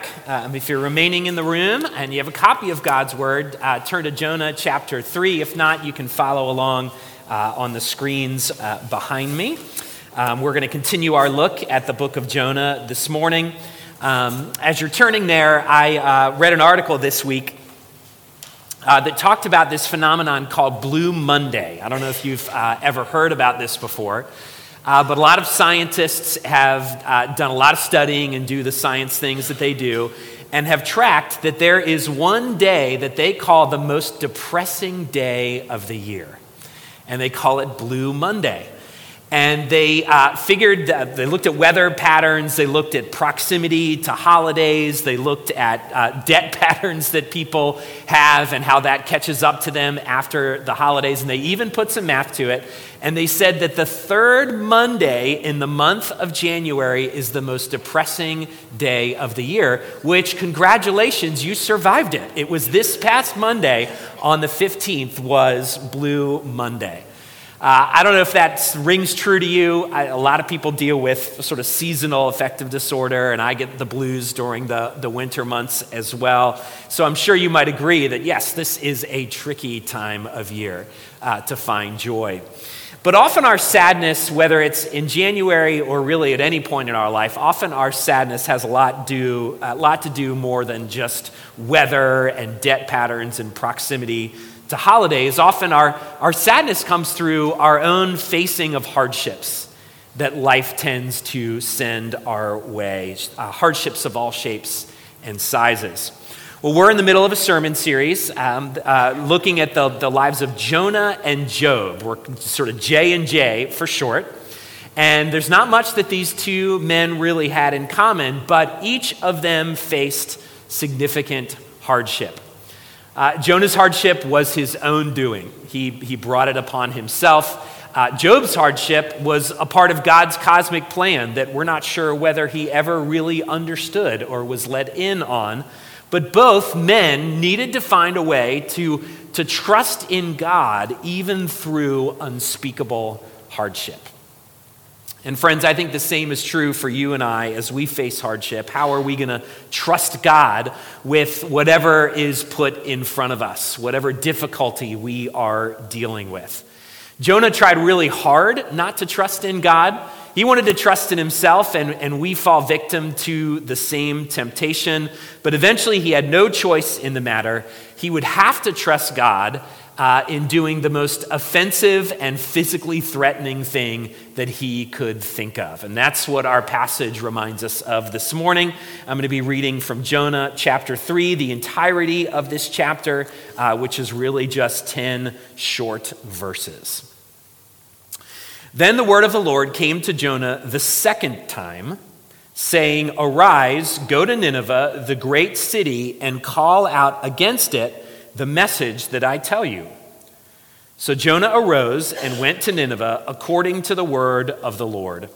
back. Um, if you're remaining in the room and you have a copy of God's Word, uh, turn to Jonah chapter 3. If not, you can follow along uh, on the screens uh, behind me. Um, we're going to continue our look at the book of Jonah this morning. Um, as you're turning there, I uh, read an article this week uh, that talked about this phenomenon called Blue Monday. I don't know if you've ever heard about this before. Uh, but a lot of scientists have uh, done a lot of studying and do the science things that they do and have tracked that there is one day that they call the most depressing day of the year. And they call it Blue Monday. And they uh, figured, that they looked at weather patterns, they looked at proximity to holidays, they looked at uh, debt patterns that people have and how that catches up to them after the holidays. And they even put some math to it. And they said that the third Monday in the month of January is the most depressing day of the year, which, congratulations, you survived it. It was this past Monday on the 15th, was Blue Monday. Uh, I don't know if that rings true to you. I, a lot of people deal with sort of seasonal affective disorder, and I get the blues during the, the winter months as well. So I'm sure you might agree that, yes, this is a tricky time of year uh, to find joy. But often our sadness, whether it's in January or really at any point in our life, often our sadness has a lot, do, a lot to do more than just weather and debt patterns and proximity to holidays, often our, our sadness comes through our own facing of hardships that life tends to send our way, uh, hardships of all shapes and sizes. Well, we're in the middle of a sermon series um, uh, looking at the, the lives of Jonah and Job. We're sort of J and J for short. And there's not much that these two men really had in common, but each of them faced significant hardship. Uh, Jonah's hardship was his own doing, he, he brought it upon himself. Uh, Job's hardship was a part of God's cosmic plan that we're not sure whether he ever really understood or was let in on. But both men needed to find a way to, to trust in God even through unspeakable hardship. And friends, I think the same is true for you and I as we face hardship. How are we going to trust God with whatever is put in front of us, whatever difficulty we are dealing with? Jonah tried really hard not to trust in God. He wanted to trust in himself, and, and we fall victim to the same temptation. But eventually, he had no choice in the matter. He would have to trust God uh, in doing the most offensive and physically threatening thing that he could think of. And that's what our passage reminds us of this morning. I'm going to be reading from Jonah chapter 3, the entirety of this chapter, uh, which is really just 10 short verses. Then the word of the Lord came to Jonah the second time, saying, Arise, go to Nineveh, the great city, and call out against it the message that I tell you. So Jonah arose and went to Nineveh according to the word of the Lord.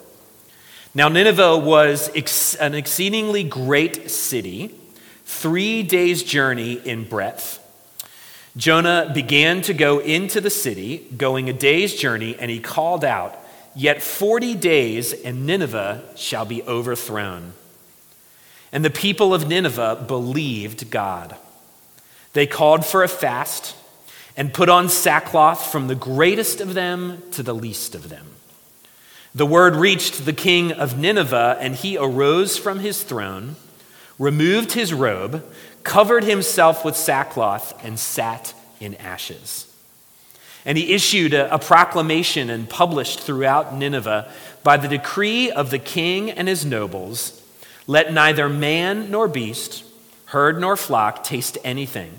Now, Nineveh was ex- an exceedingly great city, three days' journey in breadth. Jonah began to go into the city, going a day's journey, and he called out, Yet 40 days, and Nineveh shall be overthrown. And the people of Nineveh believed God. They called for a fast and put on sackcloth from the greatest of them to the least of them. The word reached the king of Nineveh, and he arose from his throne, removed his robe, covered himself with sackcloth, and sat in ashes. And he issued a, a, proclamation and published throughout Nineveh by the decree of the king and his nobles let neither man nor beast, herd nor flock taste anything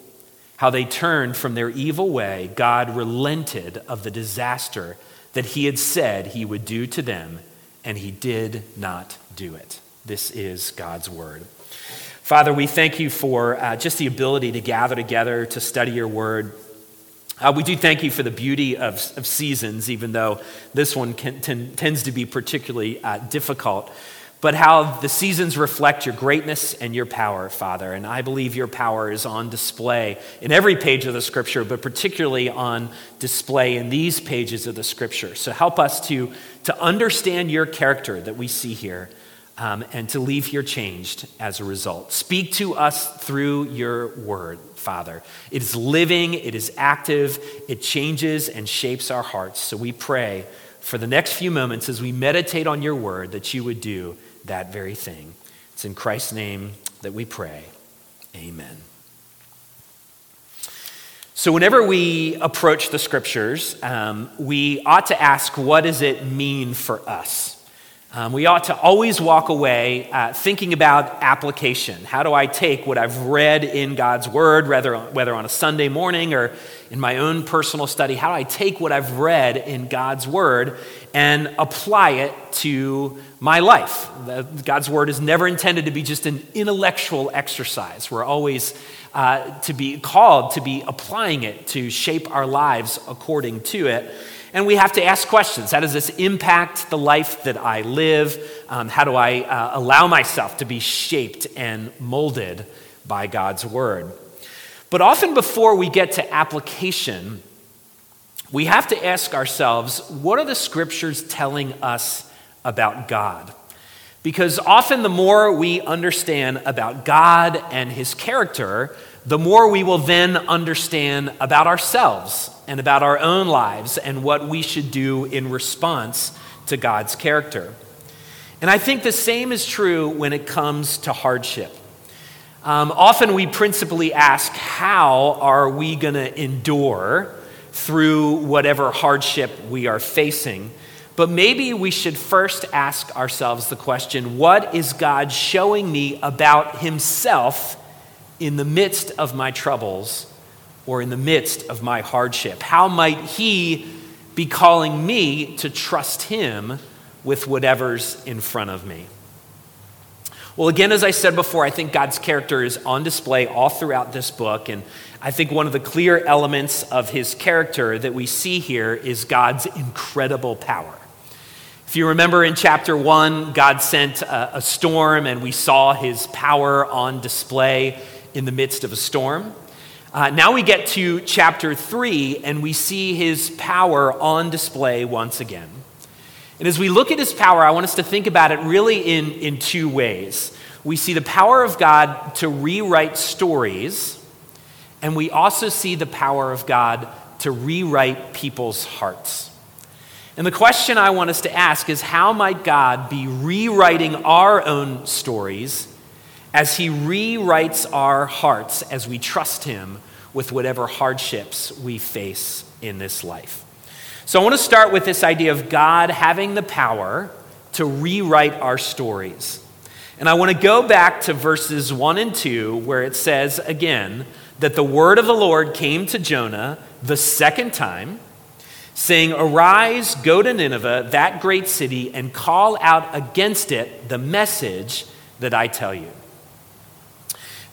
how they turned from their evil way, God relented of the disaster that he had said he would do to them, and he did not do it. This is God's word. Father, we thank you for uh, just the ability to gather together to study your word. Uh, we do thank you for the beauty of, of seasons, even though this one can, ten, tends to be particularly uh, difficult. But how the seasons reflect your greatness and your power, Father. And I believe your power is on display in every page of the scripture, but particularly on display in these pages of the scripture. So help us to, to understand your character that we see here um, and to leave here changed as a result. Speak to us through your word, Father. It is living, it is active, it changes and shapes our hearts. So we pray for the next few moments as we meditate on your word that you would do that very thing. It's in Christ's name that we pray. Amen. So, whenever we approach the scriptures, um, we ought to ask, what does it mean for us? Um, we ought to always walk away uh, thinking about application. How do I take what I've read in God's Word, whether, whether on a Sunday morning or in my own personal study? How do I take what I've read in God's Word and apply it to my life? The, God's Word is never intended to be just an intellectual exercise. We're always uh, to be called to be applying it to shape our lives according to it. And we have to ask questions. How does this impact the life that I live? Um, how do I uh, allow myself to be shaped and molded by God's word? But often before we get to application, we have to ask ourselves what are the scriptures telling us about God? Because often the more we understand about God and his character, the more we will then understand about ourselves and about our own lives and what we should do in response to God's character. And I think the same is true when it comes to hardship. Um, often we principally ask, how are we going to endure through whatever hardship we are facing? But maybe we should first ask ourselves the question what is God showing me about Himself in the midst of my troubles or in the midst of my hardship? How might He be calling me to trust Him with whatever's in front of me? Well, again, as I said before, I think God's character is on display all throughout this book. And I think one of the clear elements of his character that we see here is God's incredible power. If you remember in chapter one, God sent a, storm and we saw his power on display in the midst of a storm. Uh, now we get to chapter 3, and we see his power on display once again. And as we look at his power, I want us to think about it really in, in two ways. We see the power of God to rewrite stories, and we also see the power of God to rewrite people's hearts. And the question I want us to ask is how might God be rewriting our own stories as He rewrites our hearts as we trust Him with whatever hardships we face in this life. So I want to start with this idea of God having the power to rewrite our stories. And I want to go back to verses 1 and 2, where it says again that the word of the Lord came to Jonah the second time, saying, Arise, go to Nineveh, that great city, and call out against it the message that I tell you.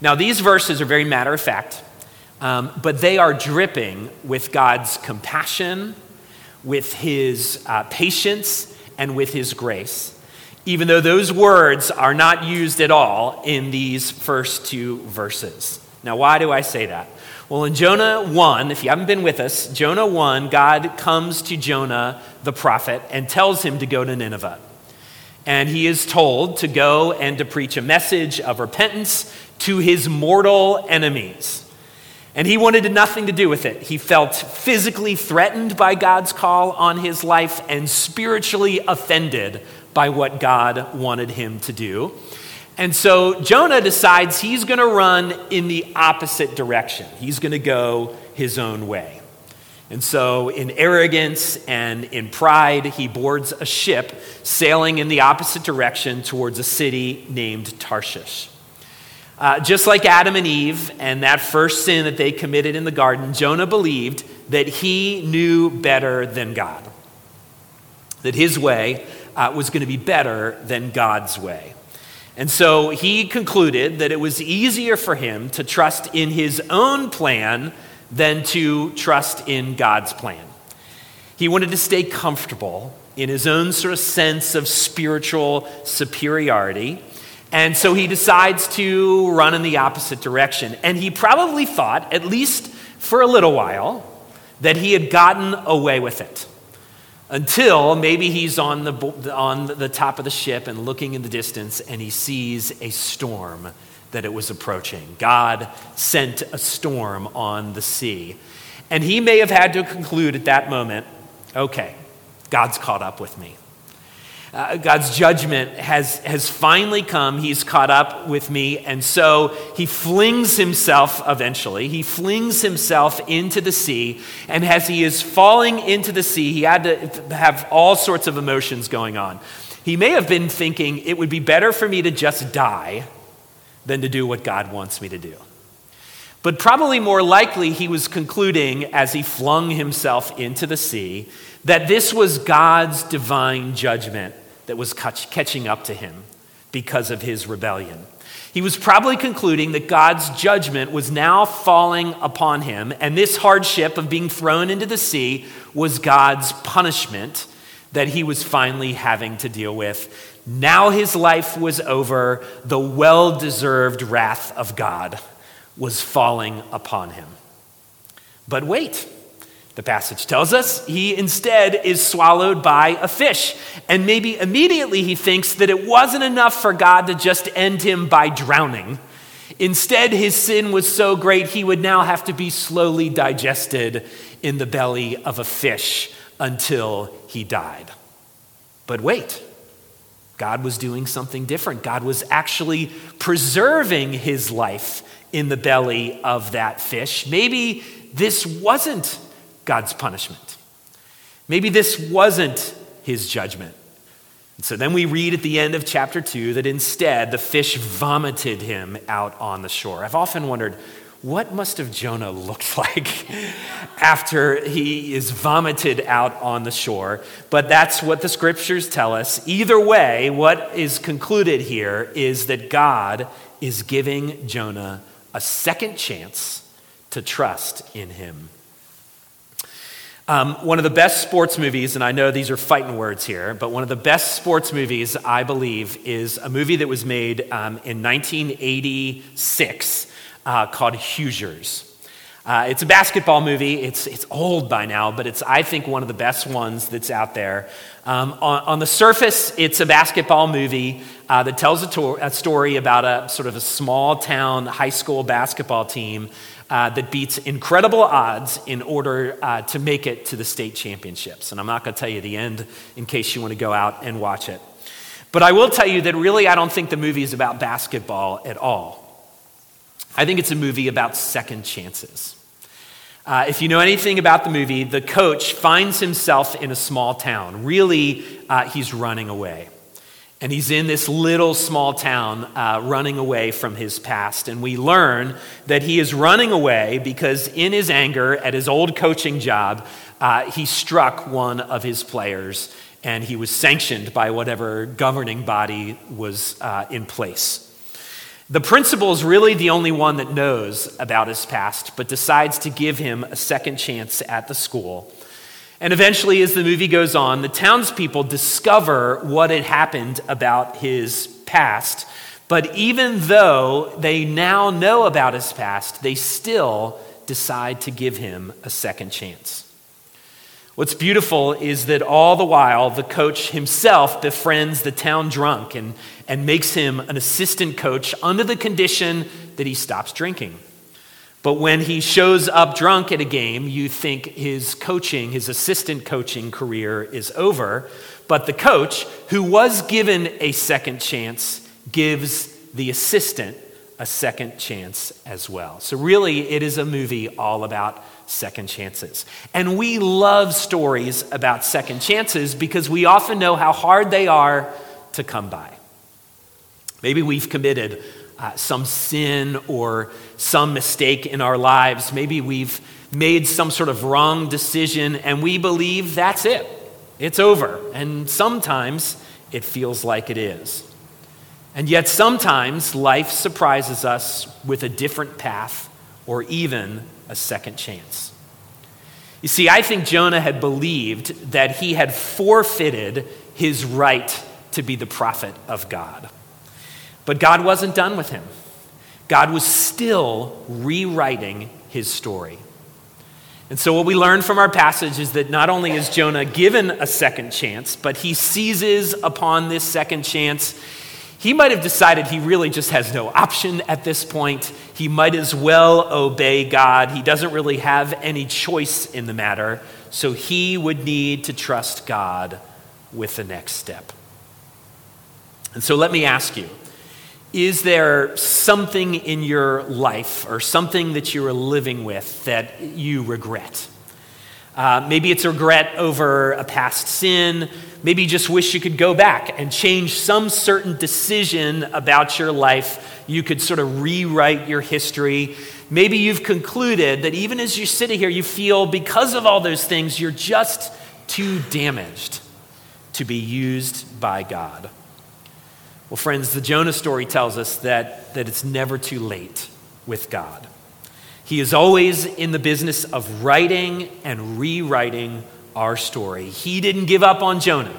Now, these verses are very matter of fact, um, but they are dripping with God's compassion, with his uh, patience, and with his grace, even though those words are not used at all in these first two verses. Now, why do I say that? Well, in Jonah 1, if you haven't been with us, Jonah 1, God comes to Jonah, the prophet, and tells him to go to Nineveh. And he is told to go and to preach a message of repentance to his mortal enemies. And he wanted nothing to do with it. He felt physically threatened by God's call on his life and spiritually offended by what God wanted him to do. And so Jonah decides he's going to run in the opposite direction. He's going to go his own way. And so, in arrogance and in pride, he boards a ship sailing in the opposite direction towards a city named Tarshish. Uh, just like Adam and Eve and that first sin that they committed in the garden, Jonah believed that he knew better than God, that his way uh, was going to be better than God's way. And so he concluded that it was easier for him to trust in his own plan than to trust in God's plan. He wanted to stay comfortable in his own sort of sense of spiritual superiority. And so he decides to run in the opposite direction. And he probably thought, at least for a little while, that he had gotten away with it. Until maybe he's on the, on the top of the ship and looking in the distance and he sees a storm that it was approaching. God sent a storm on the sea. And he may have had to conclude at that moment okay, God's caught up with me. Uh, God's judgment has, has finally come. He's caught up with me. And so he flings himself eventually, he flings himself into the sea. And as he is falling into the sea, he had to have all sorts of emotions going on. He may have been thinking, it would be better for me to just die than to do what God wants me to do. But probably more likely, he was concluding as he flung himself into the sea that this was God's divine judgment that was catching up to him because of his rebellion. He was probably concluding that God's judgment was now falling upon him, and this hardship of being thrown into the sea was God's punishment that he was finally having to deal with. Now his life was over, the well deserved wrath of God was falling upon him. But wait. The passage tells us he instead is swallowed by a fish. And maybe immediately he thinks that it wasn't enough for God to just end him by drowning. Instead, his sin was so great he would now have to be slowly digested in the belly of a fish until he died. But wait, God was doing something different. God was actually preserving his life in the belly of that fish. Maybe this wasn't God's punishment. Maybe this wasn't his judgment. And so then we read at the end of chapter 2 that instead the fish vomited him out on the shore. I've often wondered, what must have Jonah looked like after he is vomited out on the shore? But that's what the scriptures tell us. Either way, what is concluded here is that God is giving Jonah a second chance to trust in him. Um, one of the best sports movies, and I know these are fighting words here, but one of the best sports movies, I believe, is a movie that was made um, in 1986 uh, called Hoosiers. Uh, it's a basketball movie. It's, it's old by now, but it's, I think, one of the best ones that's out there. Um, on, on, the surface, it's a basketball movie uh, that tells a, to- a, story about a sort of a small town high school basketball team uh, that beats incredible odds in order uh, to make it to the state championships. And I'm not going to tell you the end in case you want to go out and watch it. But I will tell you that really, I don't think the movie is about basketball at all. I think it's a movie about second chances. Uh, if you know anything about the movie, the coach finds himself in a small town. Really, uh, he's running away. And he's in this little small town uh, running away from his past. And we learn that he is running away because, in his anger at his old coaching job, uh, he struck one of his players and he was sanctioned by whatever governing body was uh, in place. The principal is really the only one that knows about his past, but decides to give him a second chance at the school. And eventually, as the movie goes on, the townspeople discover what had happened about his past. But even though they now know about his past, they still decide to give him a second chance. What's beautiful is that all the while, the coach himself befriends the town drunk and, and makes him an assistant coach under the condition that he stops drinking. But when he shows up drunk at a game, you think his coaching, his assistant coaching career is over. But the coach, who was given a second chance, gives the assistant a second chance as well. So, really, it is a movie all about second chances. And we love stories about second chances because we often know how hard they are to come by. Maybe we've committed uh, some sin or some mistake in our lives. Maybe we've made some sort of wrong decision and we believe that's it, it's over. And sometimes it feels like it is. And yet, sometimes life surprises us with a different path or even a second chance. You see, I think Jonah had believed that he had forfeited his right to be the prophet of God. But God wasn't done with him. God was still rewriting his story. And so, what we learn from our passage is that not only is Jonah given a second chance, but he seizes upon this second chance he might have decided he really just has no option at this point. He might as well obey God. He doesn't really have any choice in the matter, so he would need to trust God with the next step. And so let me ask you is there something in your life or something that you are living with that you regret? Uh, maybe it's regret over a past sin. Maybe you just wish you could go back and change some certain decision about your life. You could sort of rewrite your history. Maybe you've concluded that even as you're sitting here, you feel because of all those things, you're just too damaged to be used by God. Well, friends, the Jonah story tells us that, that it's never too late with God. He is always in the business of writing and rewriting our story. He didn't give up on Jonah,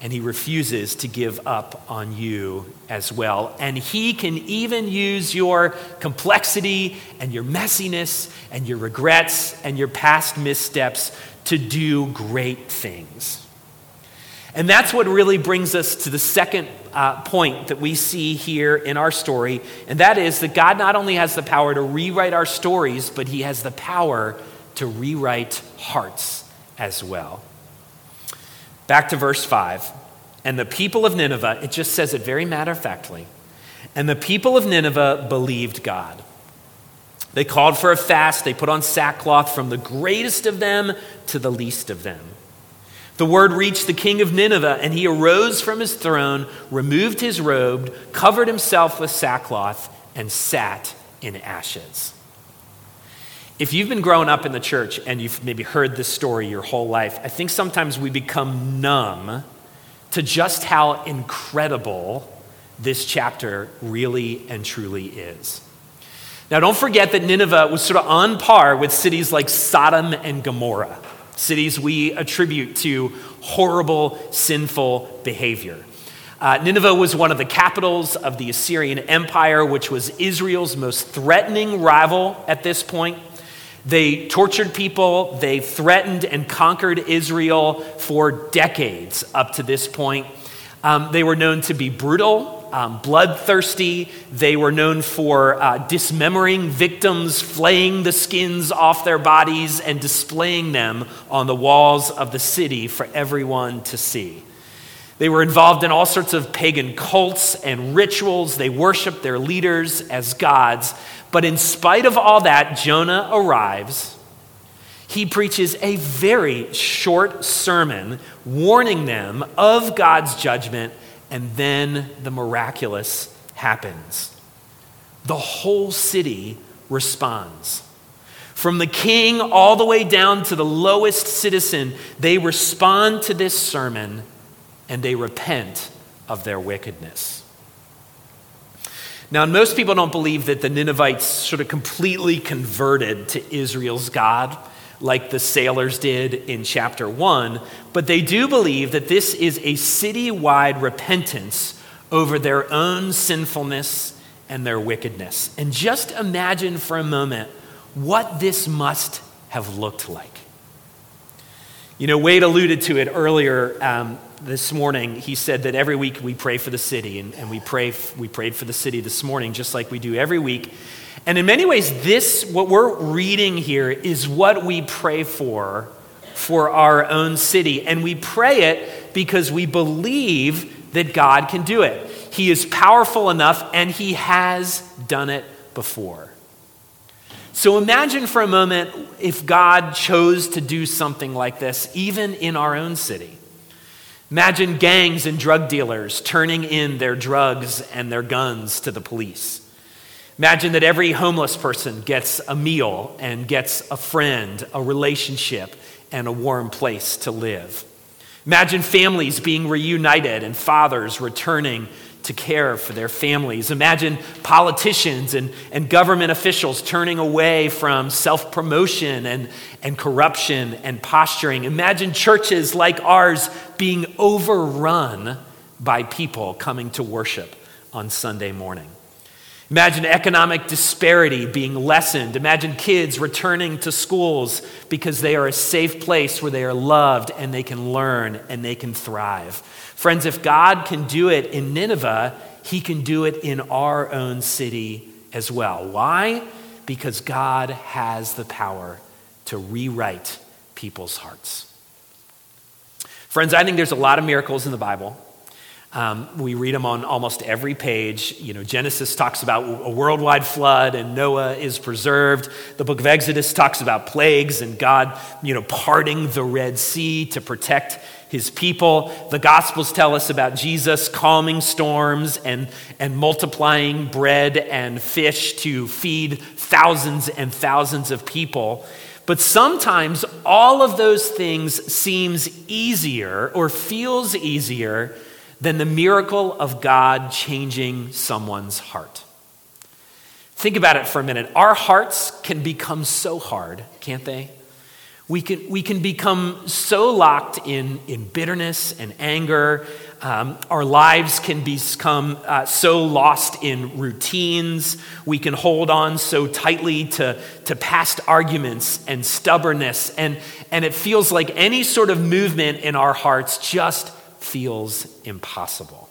and he refuses to give up on you as well. And he can even use your complexity and your messiness and your regrets and your past missteps to do great things. And that's what really brings us to the second uh, point that we see here in our story, and that is that God not only has the power to rewrite our stories, but He has the power to rewrite hearts as well. Back to verse 5. And the people of Nineveh, it just says it very matter of factly, and the people of Nineveh believed God. They called for a fast, they put on sackcloth from the greatest of them to the least of them. The word reached the king of Nineveh, and he arose from his throne, removed his robe, covered himself with sackcloth, and sat in ashes. If you've been growing up in the church and you've maybe heard this story your whole life, I think sometimes we become numb to just how incredible this chapter really and truly is. Now, don't forget that Nineveh was sort of on par with cities like Sodom and Gomorrah cities we attribute to horrible, sinful behavior. Uh, Nineveh was one of the capitals of the Assyrian Empire, which was Israel's most threatening rival at this point. They tortured people, they threatened and conquered Israel for decades up to this point. Um, they were known to be brutal, um, bloodthirsty. They were known for uh, dismembering victims, flaying the skins off their bodies, and displaying them on the walls of the city for everyone to see. They were involved in all sorts of pagan cults and rituals. They worshiped their leaders as gods. But in spite of all that, Jonah arrives. He preaches a very short sermon warning them of God's judgment and then the miraculous happens. The whole city responds. From the king all the way down to the lowest citizen, they respond to this sermon and they repent of their wickedness. Now, most people don't believe that the Ninevites sort of completely converted to Israel's God like the sailors did in chapter 1, but they do believe that this is a citywide repentance over their own sinfulness and their wickedness. And just imagine for a moment what this must have looked like. You know, Wade alluded to it earlier um, this morning. He said that every week we pray for the city, and, and we, pray, we prayed for the city this morning, just like we do every week. And in many ways, this, what we're reading here, is what we pray for for our own city. And we pray it because we believe that God can do it. He is powerful enough, and He has done it before. So imagine for a moment if God chose to do something like this, even in our own city. Imagine gangs and drug dealers turning in their drugs and their guns to the police. Imagine that every homeless person gets a meal and gets a friend, a relationship, and a warm place to live. Imagine families being reunited and fathers returning to care for their families. Imagine politicians and, and government officials turning away from self promotion and, and corruption and posturing. Imagine churches like ours being overrun by people coming to worship on Sunday morning. Imagine economic disparity being lessened. Imagine kids returning to schools because they are a safe place where they are loved and they can learn and they can thrive. Friends, if God can do it in Nineveh, he can do it in our own city as well. Why? Because God has the power to rewrite people's hearts. Friends, I think there's a lot of miracles in the Bible. Um, we read them on almost every page. You know, Genesis talks about a worldwide flood and Noah is preserved. The book of Exodus talks about plagues and God, you know, parting the Red Sea to protect his people. The Gospels tell us about Jesus calming storms and, and multiplying bread and fish to feed thousands and thousands of people. But sometimes all of those things seems easier or feels easier than the miracle of God changing someone's heart. Think about it for a minute. Our hearts can become so hard, can't they? We can, we can become so locked in, in bitterness and anger. Um, our lives can become uh, so lost in routines. We can hold on so tightly to, to past arguments and stubbornness. And, and it feels like any sort of movement in our hearts just feels impossible.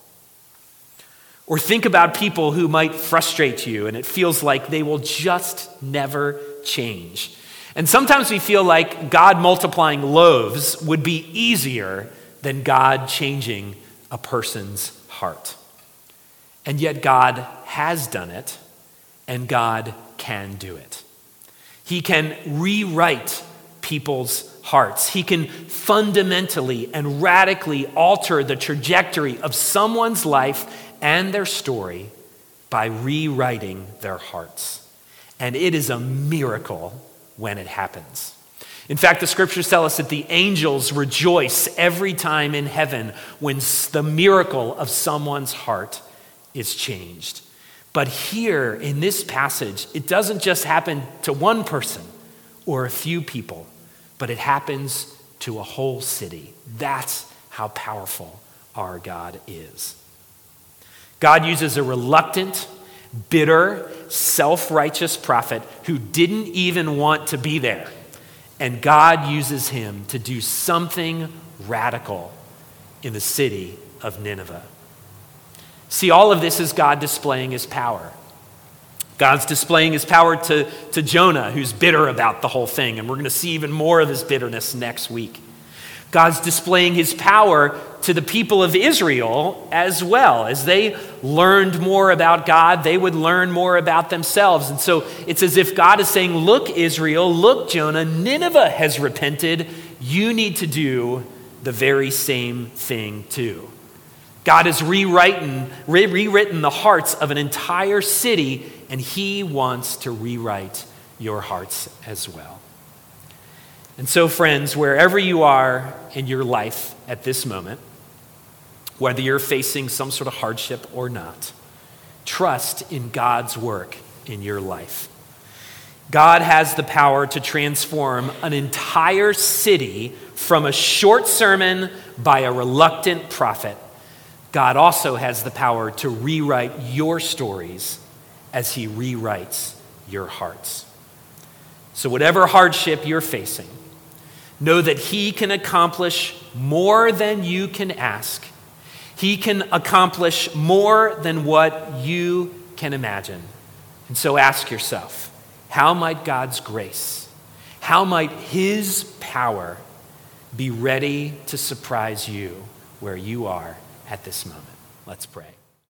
Or think about people who might frustrate you and it feels like they will just never change. And sometimes we feel like God multiplying loaves would be easier than God changing a person's heart. And yet, God has done it, and God can do it. He can rewrite people's hearts. He can fundamentally and radically alter the trajectory of someone's life and their story by rewriting their hearts. And it is a miracle when it happens. In fact, the scriptures tell us that the angels rejoice every time in heaven when the miracle of someone's heart is changed. But here in this passage, it doesn't just happen to one person or a few people but it happens to a whole city. That's how powerful our God is. God uses a reluctant, bitter, self righteous prophet who didn't even want to be there. And God uses him to do something radical in the city of Nineveh. See, all of this is God displaying his power. God's displaying his power to, to Jonah, who's bitter about the whole thing, and we're going to see even more of his bitterness next week. God's displaying his power to the people of Israel as well. As they learned more about God, they would learn more about themselves. And so it's as if God is saying, Look, Israel, look, Jonah, Nineveh has repented. You need to do the very same thing too. God has rewritten, re- rewritten the hearts of an entire city, and He wants to rewrite your hearts as well. And so, friends, wherever you are in your life at this moment, whether you're facing some sort of hardship or not, trust in God's work in your life. God has the power to transform an entire city from a short sermon by a reluctant prophet God also has the power to rewrite your stories as He rewrites your hearts. So, whatever hardship you're facing, know that He can accomplish more than you can ask. He can accomplish more than what you can imagine. And so ask yourself how might God's grace, how might His power be ready to surprise you where you are? At this moment. Let's pray.